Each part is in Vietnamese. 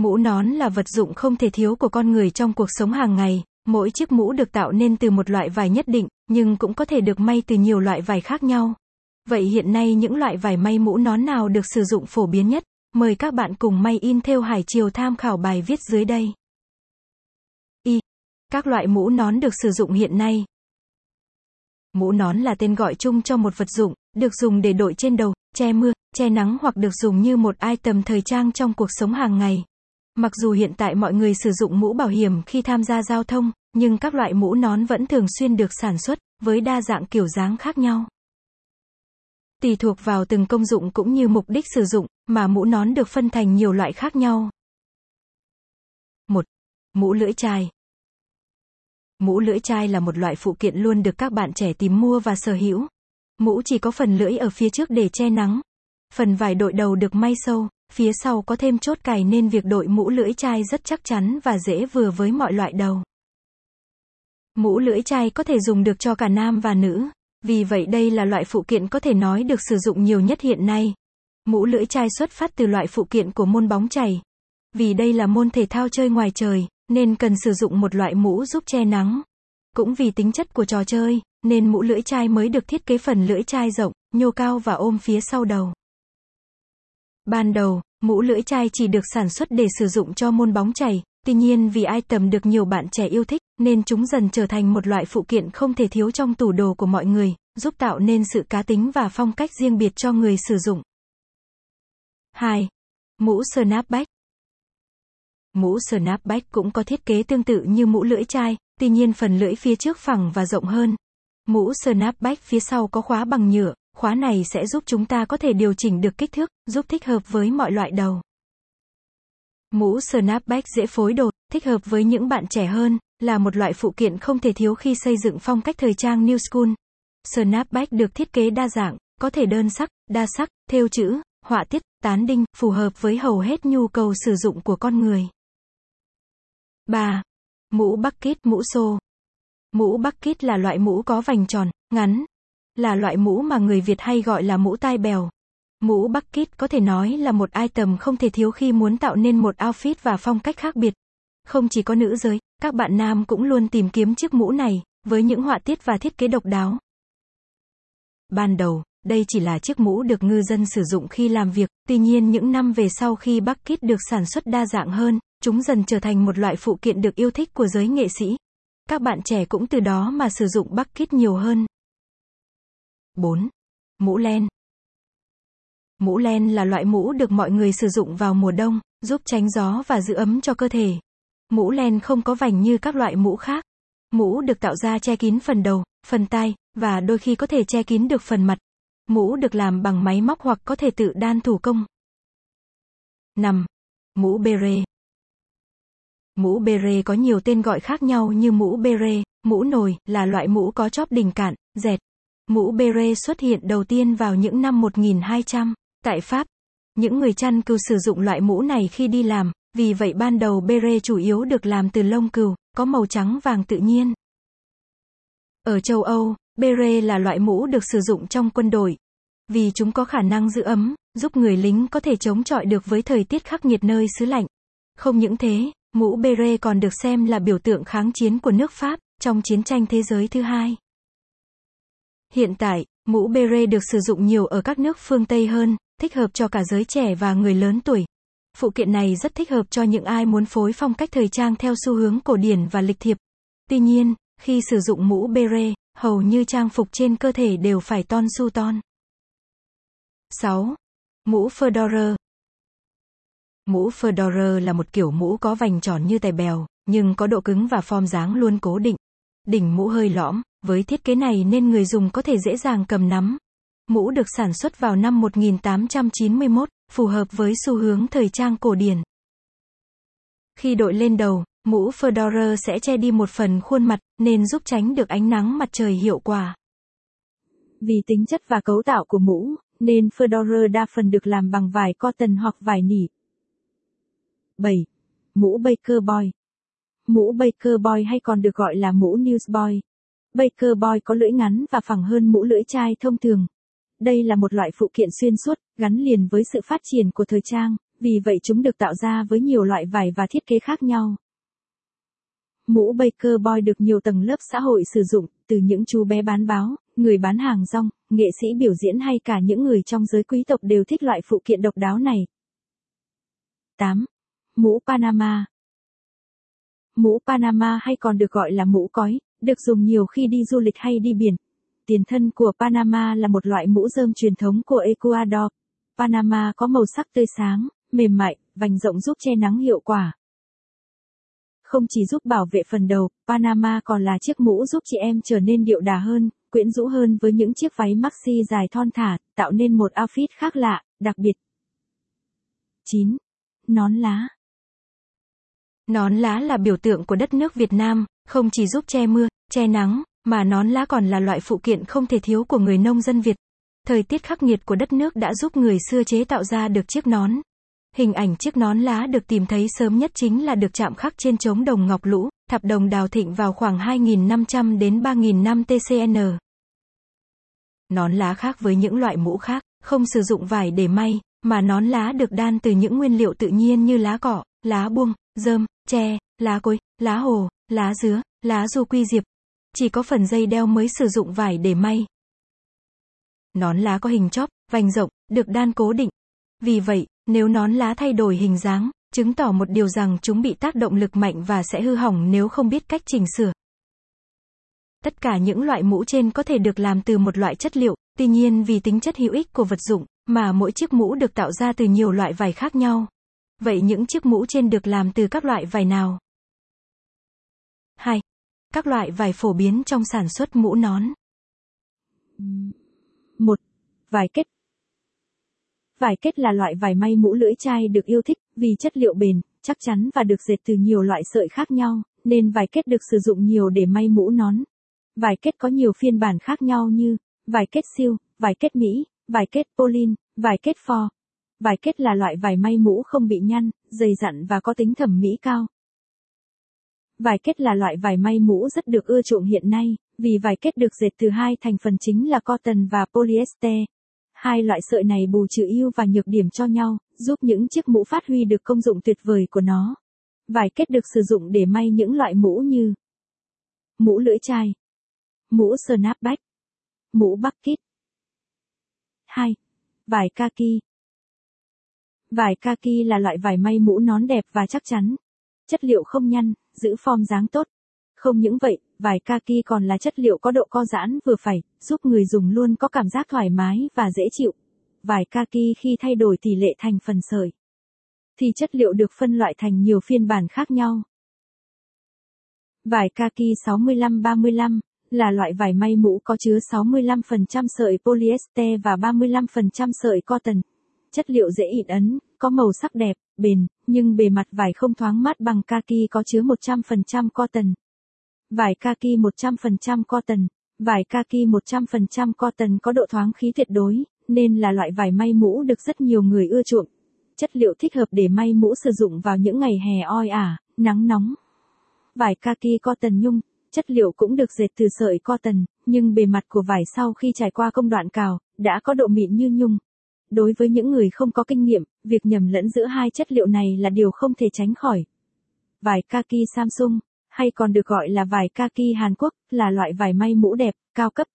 Mũ nón là vật dụng không thể thiếu của con người trong cuộc sống hàng ngày, mỗi chiếc mũ được tạo nên từ một loại vải nhất định, nhưng cũng có thể được may từ nhiều loại vải khác nhau. Vậy hiện nay những loại vải may mũ nón nào được sử dụng phổ biến nhất? Mời các bạn cùng may in theo Hải Triều tham khảo bài viết dưới đây. Y. Các loại mũ nón được sử dụng hiện nay. Mũ nón là tên gọi chung cho một vật dụng, được dùng để đội trên đầu, che mưa, che nắng hoặc được dùng như một item thời trang trong cuộc sống hàng ngày. Mặc dù hiện tại mọi người sử dụng mũ bảo hiểm khi tham gia giao thông, nhưng các loại mũ nón vẫn thường xuyên được sản xuất, với đa dạng kiểu dáng khác nhau. Tùy thuộc vào từng công dụng cũng như mục đích sử dụng, mà mũ nón được phân thành nhiều loại khác nhau. 1. Mũ lưỡi chai. Mũ lưỡi chai là một loại phụ kiện luôn được các bạn trẻ tìm mua và sở hữu. Mũ chỉ có phần lưỡi ở phía trước để che nắng. Phần vải đội đầu được may sâu, phía sau có thêm chốt cài nên việc đội mũ lưỡi chai rất chắc chắn và dễ vừa với mọi loại đầu. Mũ lưỡi chai có thể dùng được cho cả nam và nữ. Vì vậy đây là loại phụ kiện có thể nói được sử dụng nhiều nhất hiện nay. Mũ lưỡi chai xuất phát từ loại phụ kiện của môn bóng chày. Vì đây là môn thể thao chơi ngoài trời, nên cần sử dụng một loại mũ giúp che nắng. Cũng vì tính chất của trò chơi, nên mũ lưỡi chai mới được thiết kế phần lưỡi chai rộng, nhô cao và ôm phía sau đầu. Ban đầu, mũ lưỡi chai chỉ được sản xuất để sử dụng cho môn bóng chày, tuy nhiên vì item được nhiều bạn trẻ yêu thích, nên chúng dần trở thành một loại phụ kiện không thể thiếu trong tủ đồ của mọi người, giúp tạo nên sự cá tính và phong cách riêng biệt cho người sử dụng. 2. Mũ snapback Mũ snapback cũng có thiết kế tương tự như mũ lưỡi chai, tuy nhiên phần lưỡi phía trước phẳng và rộng hơn. Mũ snapback phía sau có khóa bằng nhựa, khóa này sẽ giúp chúng ta có thể điều chỉnh được kích thước, giúp thích hợp với mọi loại đầu. Mũ snapback dễ phối đồ, thích hợp với những bạn trẻ hơn, là một loại phụ kiện không thể thiếu khi xây dựng phong cách thời trang New School. Snapback được thiết kế đa dạng, có thể đơn sắc, đa sắc, thêu chữ, họa tiết, tán đinh, phù hợp với hầu hết nhu cầu sử dụng của con người. 3. Mũ bucket mũ xô. Mũ bucket là loại mũ có vành tròn, ngắn. Là loại mũ mà người Việt hay gọi là mũ tai bèo. Mũ bucket có thể nói là một item không thể thiếu khi muốn tạo nên một outfit và phong cách khác biệt. Không chỉ có nữ giới, các bạn nam cũng luôn tìm kiếm chiếc mũ này, với những họa tiết và thiết kế độc đáo. Ban đầu, đây chỉ là chiếc mũ được ngư dân sử dụng khi làm việc, tuy nhiên những năm về sau khi bucket được sản xuất đa dạng hơn, chúng dần trở thành một loại phụ kiện được yêu thích của giới nghệ sĩ. Các bạn trẻ cũng từ đó mà sử dụng bucket nhiều hơn. 4. Mũ len. Mũ len là loại mũ được mọi người sử dụng vào mùa đông, giúp tránh gió và giữ ấm cho cơ thể. Mũ len không có vành như các loại mũ khác. Mũ được tạo ra che kín phần đầu, phần tai, và đôi khi có thể che kín được phần mặt. Mũ được làm bằng máy móc hoặc có thể tự đan thủ công. 5. Mũ beret. Mũ beret có nhiều tên gọi khác nhau như mũ beret, mũ nồi, là loại mũ có chóp đỉnh cạn, dẹt. Mũ beret xuất hiện đầu tiên vào những năm 1200, tại Pháp. Những người chăn cừu sử dụng loại mũ này khi đi làm, vì vậy ban đầu beret chủ yếu được làm từ lông cừu, có màu trắng vàng tự nhiên. Ở châu Âu, beret là loại mũ được sử dụng trong quân đội. Vì chúng có khả năng giữ ấm, giúp người lính có thể chống chọi được với thời tiết khắc nghiệt nơi xứ lạnh. Không những thế, mũ beret còn được xem là biểu tượng kháng chiến của nước Pháp, trong chiến tranh thế giới thứ hai. Hiện tại, mũ beret được sử dụng nhiều ở các nước phương Tây hơn, thích hợp cho cả giới trẻ và người lớn tuổi. Phụ kiện này rất thích hợp cho những ai muốn phối phong cách thời trang theo xu hướng cổ điển và lịch thiệp. Tuy nhiên, khi sử dụng mũ beret, hầu như trang phục trên cơ thể đều phải ton su ton. 6. Mũ fedora. Mũ fedora là một kiểu mũ có vành tròn như tài bèo, nhưng có độ cứng và form dáng luôn cố định. Đỉnh mũ hơi lõm, với thiết kế này nên người dùng có thể dễ dàng cầm nắm. Mũ được sản xuất vào năm 1891, phù hợp với xu hướng thời trang cổ điển. Khi đội lên đầu, mũ fedora sẽ che đi một phần khuôn mặt, nên giúp tránh được ánh nắng mặt trời hiệu quả. Vì tính chất và cấu tạo của mũ, nên fedora đa phần được làm bằng vải cotton hoặc vải nỉ. 7. Mũ Baker Boy Mũ Baker Boy hay còn được gọi là mũ Newsboy. Baker Boy có lưỡi ngắn và phẳng hơn mũ lưỡi chai thông thường. Đây là một loại phụ kiện xuyên suốt, gắn liền với sự phát triển của thời trang, vì vậy chúng được tạo ra với nhiều loại vải và thiết kế khác nhau. Mũ Baker Boy được nhiều tầng lớp xã hội sử dụng, từ những chú bé bán báo, người bán hàng rong, nghệ sĩ biểu diễn hay cả những người trong giới quý tộc đều thích loại phụ kiện độc đáo này. 8. Mũ Panama Mũ Panama hay còn được gọi là mũ cói, được dùng nhiều khi đi du lịch hay đi biển. Tiền thân của Panama là một loại mũ rơm truyền thống của Ecuador. Panama có màu sắc tươi sáng, mềm mại, vành rộng giúp che nắng hiệu quả. Không chỉ giúp bảo vệ phần đầu, Panama còn là chiếc mũ giúp chị em trở nên điệu đà hơn, quyến rũ hơn với những chiếc váy maxi dài thon thả, tạo nên một outfit khác lạ, đặc biệt. 9. Nón lá Nón lá là biểu tượng của đất nước Việt Nam, không chỉ giúp che mưa, che nắng, mà nón lá còn là loại phụ kiện không thể thiếu của người nông dân Việt. Thời tiết khắc nghiệt của đất nước đã giúp người xưa chế tạo ra được chiếc nón. Hình ảnh chiếc nón lá được tìm thấy sớm nhất chính là được chạm khắc trên trống đồng ngọc lũ, thập đồng đào thịnh vào khoảng 2.500 đến 3.000 năm TCN. Nón lá khác với những loại mũ khác, không sử dụng vải để may, mà nón lá được đan từ những nguyên liệu tự nhiên như lá cỏ, lá buông, rơm, tre, lá cối, lá hồ, lá dứa, lá du quy diệp. Chỉ có phần dây đeo mới sử dụng vải để may. Nón lá có hình chóp, vành rộng, được đan cố định. Vì vậy, nếu nón lá thay đổi hình dáng, chứng tỏ một điều rằng chúng bị tác động lực mạnh và sẽ hư hỏng nếu không biết cách chỉnh sửa. Tất cả những loại mũ trên có thể được làm từ một loại chất liệu, tuy nhiên vì tính chất hữu ích của vật dụng, mà mỗi chiếc mũ được tạo ra từ nhiều loại vải khác nhau. Vậy những chiếc mũ trên được làm từ các loại vải nào? 2. Các loại vải phổ biến trong sản xuất mũ nón. 1. Vải kết. Vải kết là loại vải may mũ lưỡi chai được yêu thích vì chất liệu bền, chắc chắn và được dệt từ nhiều loại sợi khác nhau, nên vải kết được sử dụng nhiều để may mũ nón. Vải kết có nhiều phiên bản khác nhau như vải kết siêu, vải kết Mỹ, vải kết Polin, vải kết For. Vải kết là loại vải may mũ không bị nhăn, dày dặn và có tính thẩm mỹ cao. Vải kết là loại vải may mũ rất được ưa chuộng hiện nay, vì vải kết được dệt từ hai thành phần chính là cotton và polyester. Hai loại sợi này bù trừ ưu và nhược điểm cho nhau, giúp những chiếc mũ phát huy được công dụng tuyệt vời của nó. Vải kết được sử dụng để may những loại mũ như mũ lưỡi chai, mũ snapback, mũ bucket. 2. Vải kaki Vải kaki là loại vải may mũ nón đẹp và chắc chắn. Chất liệu không nhăn, giữ form dáng tốt. Không những vậy, vải kaki còn là chất liệu có độ co giãn vừa phải, giúp người dùng luôn có cảm giác thoải mái và dễ chịu. Vải kaki khi thay đổi tỷ lệ thành phần sợi, thì chất liệu được phân loại thành nhiều phiên bản khác nhau. Vải kaki 65-35 là loại vải may mũ có chứa 65% sợi polyester và 35% sợi cotton. Chất liệu dễ in ấn, có màu sắc đẹp, bền, nhưng bề mặt vải không thoáng mát bằng kaki có chứa 100% cotton. Vải kaki 100% cotton, vải kaki 100% cotton có độ thoáng khí tuyệt đối, nên là loại vải may mũ được rất nhiều người ưa chuộng. Chất liệu thích hợp để may mũ sử dụng vào những ngày hè oi ả, nắng nóng. Vải kaki cotton nhung, chất liệu cũng được dệt từ sợi cotton, nhưng bề mặt của vải sau khi trải qua công đoạn cào, đã có độ mịn như nhung. Đối với những người không có kinh nghiệm, việc nhầm lẫn giữa hai chất liệu này là điều không thể tránh khỏi. Vải kaki Samsung, hay còn được gọi là vải kaki Hàn Quốc, là loại vải may mũ đẹp, cao cấp.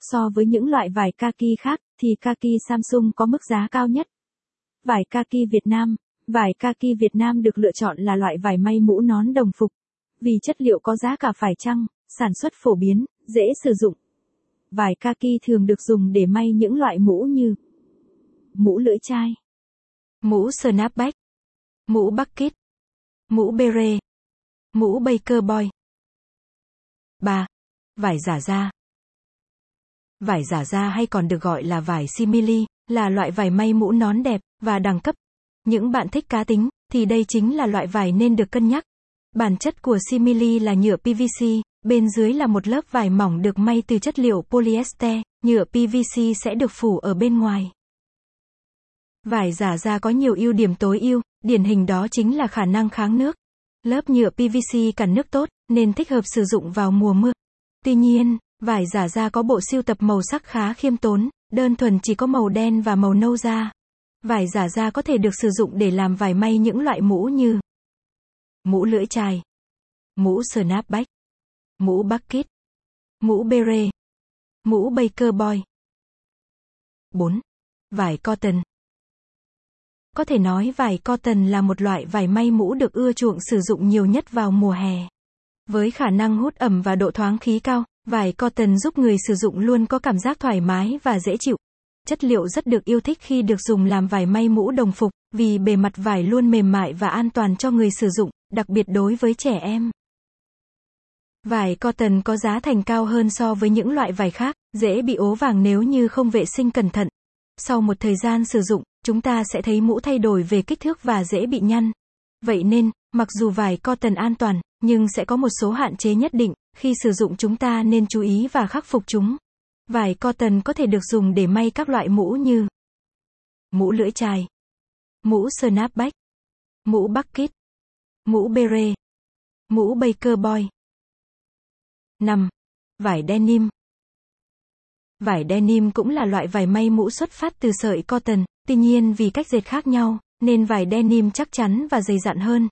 So với những loại vải kaki khác, thì kaki Samsung có mức giá cao nhất. Vải kaki Việt Nam Vải kaki Việt Nam được lựa chọn là loại vải may mũ nón đồng phục. Vì chất liệu có giá cả phải chăng, sản xuất phổ biến, dễ sử dụng. Vải kaki thường được dùng để may những loại mũ như mũ lưỡi chai, mũ snapback, mũ bucket, mũ beret, mũ baker boy. 3. Vải giả da Vải giả da hay còn được gọi là vải simili, là loại vải may mũ nón đẹp và đẳng cấp. Những bạn thích cá tính thì đây chính là loại vải nên được cân nhắc. Bản chất của simili là nhựa PVC, bên dưới là một lớp vải mỏng được may từ chất liệu polyester, nhựa PVC sẽ được phủ ở bên ngoài. Vải giả da có nhiều ưu điểm tối ưu, điển hình đó chính là khả năng kháng nước. Lớp nhựa PVC cản nước tốt, nên thích hợp sử dụng vào mùa mưa. Tuy nhiên, vải giả da có bộ siêu tập màu sắc khá khiêm tốn, đơn thuần chỉ có màu đen và màu nâu da. Vải giả da có thể được sử dụng để làm vải may những loại mũ như mũ lưỡi chai, mũ snapback, mũ bucket, mũ beret, mũ baker boy. 4. Vải cotton có thể nói vải cotton là một loại vải may mũ được ưa chuộng sử dụng nhiều nhất vào mùa hè. Với khả năng hút ẩm và độ thoáng khí cao, vải cotton giúp người sử dụng luôn có cảm giác thoải mái và dễ chịu. Chất liệu rất được yêu thích khi được dùng làm vải may mũ đồng phục, vì bề mặt vải luôn mềm mại và an toàn cho người sử dụng, đặc biệt đối với trẻ em. Vải cotton có giá thành cao hơn so với những loại vải khác, dễ bị ố vàng nếu như không vệ sinh cẩn thận. Sau một thời gian sử dụng, chúng ta sẽ thấy mũ thay đổi về kích thước và dễ bị nhăn. Vậy nên, mặc dù vải cotton an toàn, nhưng sẽ có một số hạn chế nhất định, khi sử dụng chúng ta nên chú ý và khắc phục chúng. Vải cotton có thể được dùng để may các loại mũ như mũ lưỡi chai, mũ snapback, mũ bucket, mũ beret, mũ baker boy. 5. Vải denim Vải denim cũng là loại vải may mũ xuất phát từ sợi cotton, tuy nhiên vì cách dệt khác nhau, nên vải denim chắc chắn và dày dặn hơn.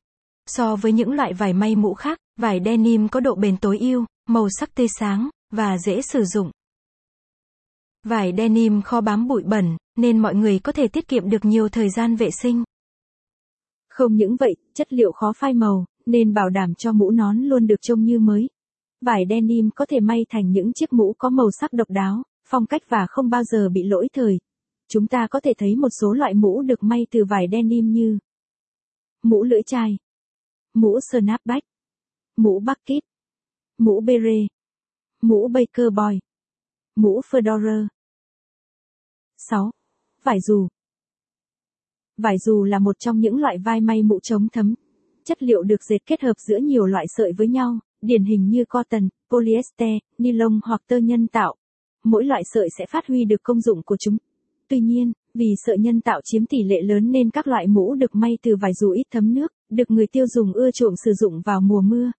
So với những loại vải may mũ khác, vải denim có độ bền tối ưu, màu sắc tươi sáng, và dễ sử dụng. Vải denim khó bám bụi bẩn, nên mọi người có thể tiết kiệm được nhiều thời gian vệ sinh. Không những vậy, chất liệu khó phai màu, nên bảo đảm cho mũ nón luôn được trông như mới. Vải denim có thể may thành những chiếc mũ có màu sắc độc đáo, phong cách và không bao giờ bị lỗi thời. Chúng ta có thể thấy một số loại mũ được may từ vải denim như mũ lưỡi chai, mũ snapback, mũ bucket, mũ beret, mũ baker boy, mũ fedora. 6. Vải dù Vải dù là một trong những loại vai may mũ chống thấm. Chất liệu được dệt kết hợp giữa nhiều loại sợi với nhau, điển hình như cotton, polyester, nylon hoặc tơ nhân tạo. Mỗi loại sợi sẽ phát huy được công dụng của chúng. Tuy nhiên, vì sợi nhân tạo chiếm tỷ lệ lớn nên các loại mũ được may từ vải dù ít thấm nước, được người tiêu dùng ưa chuộng sử dụng vào mùa mưa.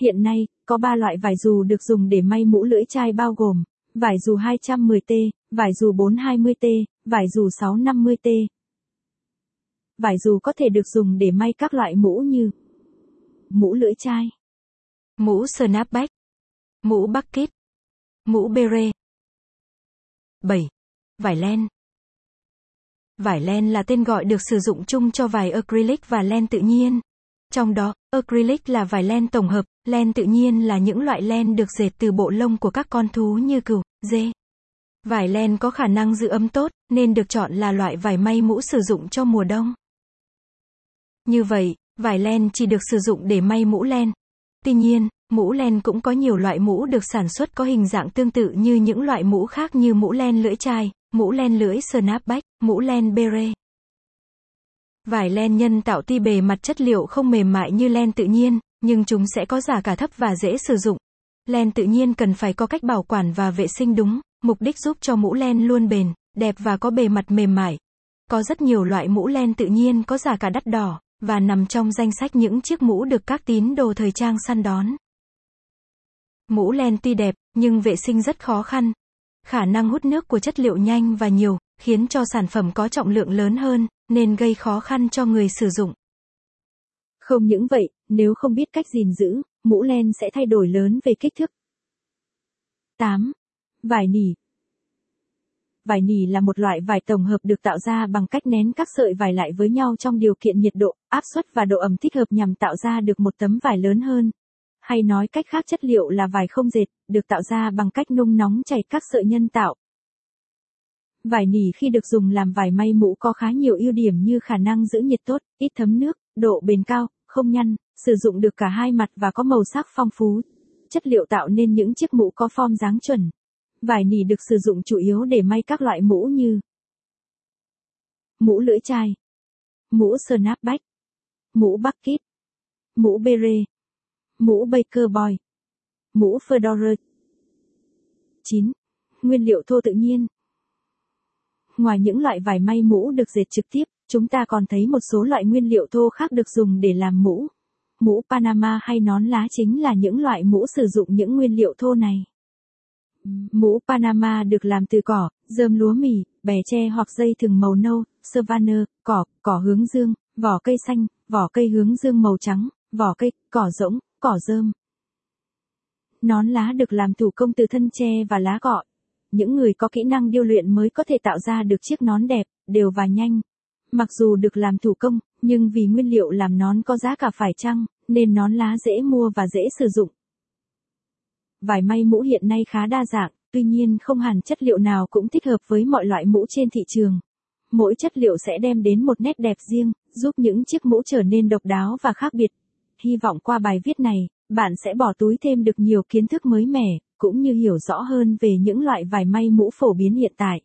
Hiện nay, có 3 loại vải dù được dùng để may mũ lưỡi chai bao gồm vải dù 210T, vải dù 420T, vải dù 650T. Vải dù có thể được dùng để may các loại mũ như mũ lưỡi chai, mũ snapback, mũ bucket, mũ beret. 7. Vải len Vải len là tên gọi được sử dụng chung cho vải acrylic và len tự nhiên. Trong đó, acrylic là vải len tổng hợp, len tự nhiên là những loại len được dệt từ bộ lông của các con thú như cừu, dê. Vải len có khả năng giữ ấm tốt, nên được chọn là loại vải may mũ sử dụng cho mùa đông. Như vậy, vải len chỉ được sử dụng để may mũ len. Tuy nhiên, mũ len cũng có nhiều loại mũ được sản xuất có hình dạng tương tự như những loại mũ khác như mũ len lưỡi chai, mũ len lưỡi snapback, mũ len beret. Vải len nhân tạo tuy bề mặt chất liệu không mềm mại như len tự nhiên, nhưng chúng sẽ có giá cả thấp và dễ sử dụng. Len tự nhiên cần phải có cách bảo quản và vệ sinh đúng, mục đích giúp cho mũ len luôn bền, đẹp và có bề mặt mềm mại. Có rất nhiều loại mũ len tự nhiên có giá cả đắt đỏ, và nằm trong danh sách những chiếc mũ được các tín đồ thời trang săn đón. Mũ len tuy đẹp, nhưng vệ sinh rất khó khăn. Khả năng hút nước của chất liệu nhanh và nhiều, khiến cho sản phẩm có trọng lượng lớn hơn, nên gây khó khăn cho người sử dụng. Không những vậy, nếu không biết cách gìn giữ, mũ len sẽ thay đổi lớn về kích thước. 8. Vải nỉ Vải nỉ là một loại vải tổng hợp được tạo ra bằng cách nén các sợi vải lại với nhau trong điều kiện nhiệt độ, áp suất và độ ẩm thích hợp nhằm tạo ra được một tấm vải lớn hơn. Hay nói cách khác chất liệu là vải không dệt, được tạo ra bằng cách nung nóng chảy các sợi nhân tạo. Vải nỉ khi được dùng làm vải may mũ có khá nhiều ưu điểm như khả năng giữ nhiệt tốt, ít thấm nước, độ bền cao, không nhăn, sử dụng được cả hai mặt và có màu sắc phong phú. Chất liệu tạo nên những chiếc mũ có form dáng chuẩn. Vải nỉ được sử dụng chủ yếu để may các loại mũ như mũ lưỡi chai, mũ snapback, mũ bucket, mũ beret, mũ baker boy, mũ fedora. 9. Nguyên liệu thô tự nhiên Ngoài những loại vải may mũ được dệt trực tiếp, chúng ta còn thấy một số loại nguyên liệu thô khác được dùng để làm mũ. Mũ Panama hay nón lá chính là những loại mũ sử dụng những nguyên liệu thô này. Mũ Panama được làm từ cỏ, dơm lúa mì, bè tre hoặc dây thừng màu nâu, savanna, cỏ, cỏ hướng dương, vỏ cây xanh, vỏ cây hướng dương màu trắng, vỏ cây, cỏ rỗng, cỏ dơm. Nón lá được làm thủ công từ thân tre và lá cọ. Những người có kỹ năng điêu luyện mới có thể tạo ra được chiếc nón đẹp, đều và nhanh. Mặc dù được làm thủ công, nhưng vì nguyên liệu làm nón có giá cả phải chăng, nên nón lá dễ mua và dễ sử dụng. Vải may mũ hiện nay khá đa dạng, tuy nhiên không hẳn chất liệu nào cũng thích hợp với mọi loại mũ trên thị trường. Mỗi chất liệu sẽ đem đến một nét đẹp riêng, giúp những chiếc mũ trở nên độc đáo và khác biệt. Hy vọng qua bài viết này, bạn sẽ bỏ túi thêm được nhiều kiến thức mới mẻ, cũng như hiểu rõ hơn về những loại vải may mũ phổ biến hiện tại.